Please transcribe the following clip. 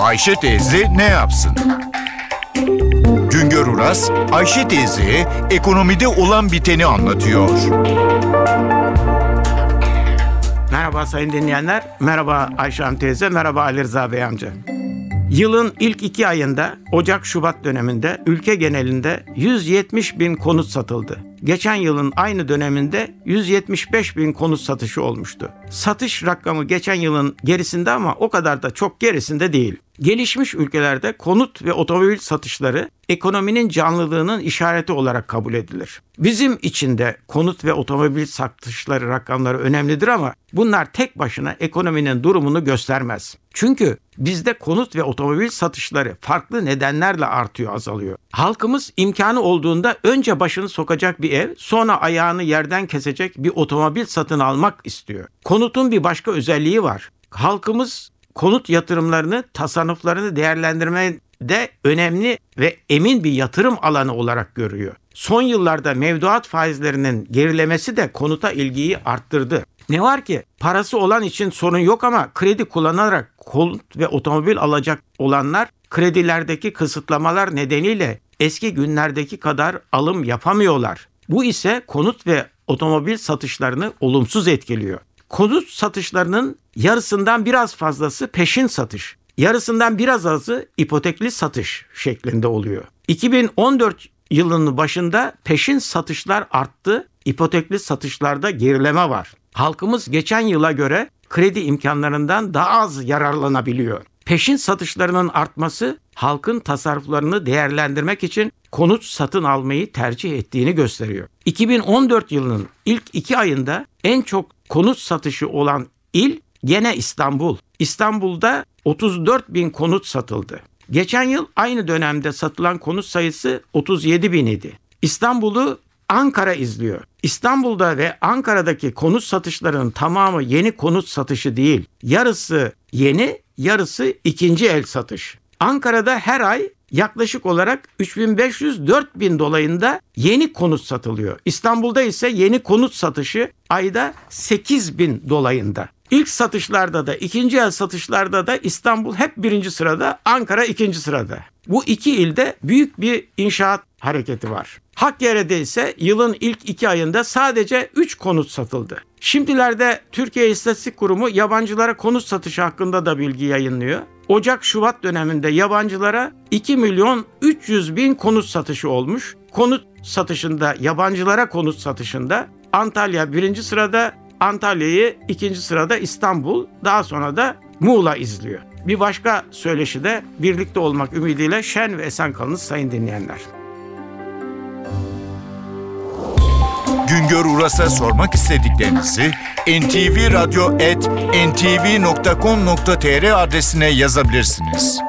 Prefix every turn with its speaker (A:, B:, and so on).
A: Ayşe teyze ne yapsın? Güngör Uras, Ayşe teyze ekonomide olan biteni anlatıyor.
B: Merhaba sayın dinleyenler, merhaba Ayşe Hanım teyze, merhaba Ali Rıza Bey amca. Yılın ilk iki ayında Ocak-Şubat döneminde ülke genelinde 170 bin konut satıldı. Geçen yılın aynı döneminde 175 bin konut satışı olmuştu. Satış rakamı geçen yılın gerisinde ama o kadar da çok gerisinde değil. Gelişmiş ülkelerde konut ve otomobil satışları ekonominin canlılığının işareti olarak kabul edilir. Bizim için de konut ve otomobil satışları rakamları önemlidir ama bunlar tek başına ekonominin durumunu göstermez. Çünkü bizde konut ve otomobil satışları farklı nedenlerle artıyor, azalıyor. Halkımız imkanı olduğunda önce başını sokacak bir ev, sonra ayağını yerden kesecek bir otomobil satın almak istiyor. Konutun bir başka özelliği var. Halkımız konut yatırımlarını, tasarruflarını değerlendirmede önemli ve emin bir yatırım alanı olarak görüyor. Son yıllarda mevduat faizlerinin gerilemesi de konuta ilgiyi arttırdı. Ne var ki parası olan için sorun yok ama kredi kullanarak konut ve otomobil alacak olanlar kredilerdeki kısıtlamalar nedeniyle eski günlerdeki kadar alım yapamıyorlar. Bu ise konut ve otomobil satışlarını olumsuz etkiliyor. Konut satışlarının yarısından biraz fazlası peşin satış, yarısından biraz azı ipotekli satış şeklinde oluyor. 2014 yılının başında peşin satışlar arttı, ipotekli satışlarda gerileme var. Halkımız geçen yıla göre kredi imkanlarından daha az yararlanabiliyor. Peşin satışlarının artması halkın tasarruflarını değerlendirmek için konut satın almayı tercih ettiğini gösteriyor. 2014 yılının ilk iki ayında en çok konut satışı olan il gene İstanbul. İstanbul'da 34 bin konut satıldı. Geçen yıl aynı dönemde satılan konut sayısı 37 bin idi. İstanbul'u Ankara izliyor. İstanbul'da ve Ankara'daki konut satışlarının tamamı yeni konut satışı değil. Yarısı yeni, yarısı ikinci el satış. Ankara'da her ay yaklaşık olarak 3500-4000 dolayında yeni konut satılıyor. İstanbul'da ise yeni konut satışı ayda 8000 dolayında. İlk satışlarda da ikinci el satışlarda da İstanbul hep birinci sırada, Ankara ikinci sırada. Bu iki ilde büyük bir inşaat hareketi var. Hakkari'de ise yılın ilk iki ayında sadece 3 konut satıldı. Şimdilerde Türkiye İstatistik Kurumu yabancılara konut satışı hakkında da bilgi yayınlıyor. Ocak-Şubat döneminde yabancılara 2 milyon 300 bin konut satışı olmuş. Konut satışında, yabancılara konut satışında Antalya birinci sırada, Antalya'yı ikinci sırada İstanbul, daha sonra da Muğla izliyor. Bir başka söyleşi de birlikte olmak ümidiyle şen ve esen kalınız sayın dinleyenler.
A: Güngör Uras'a sormak istediklerinizi ntvradio.com.tr adresine yazabilirsiniz.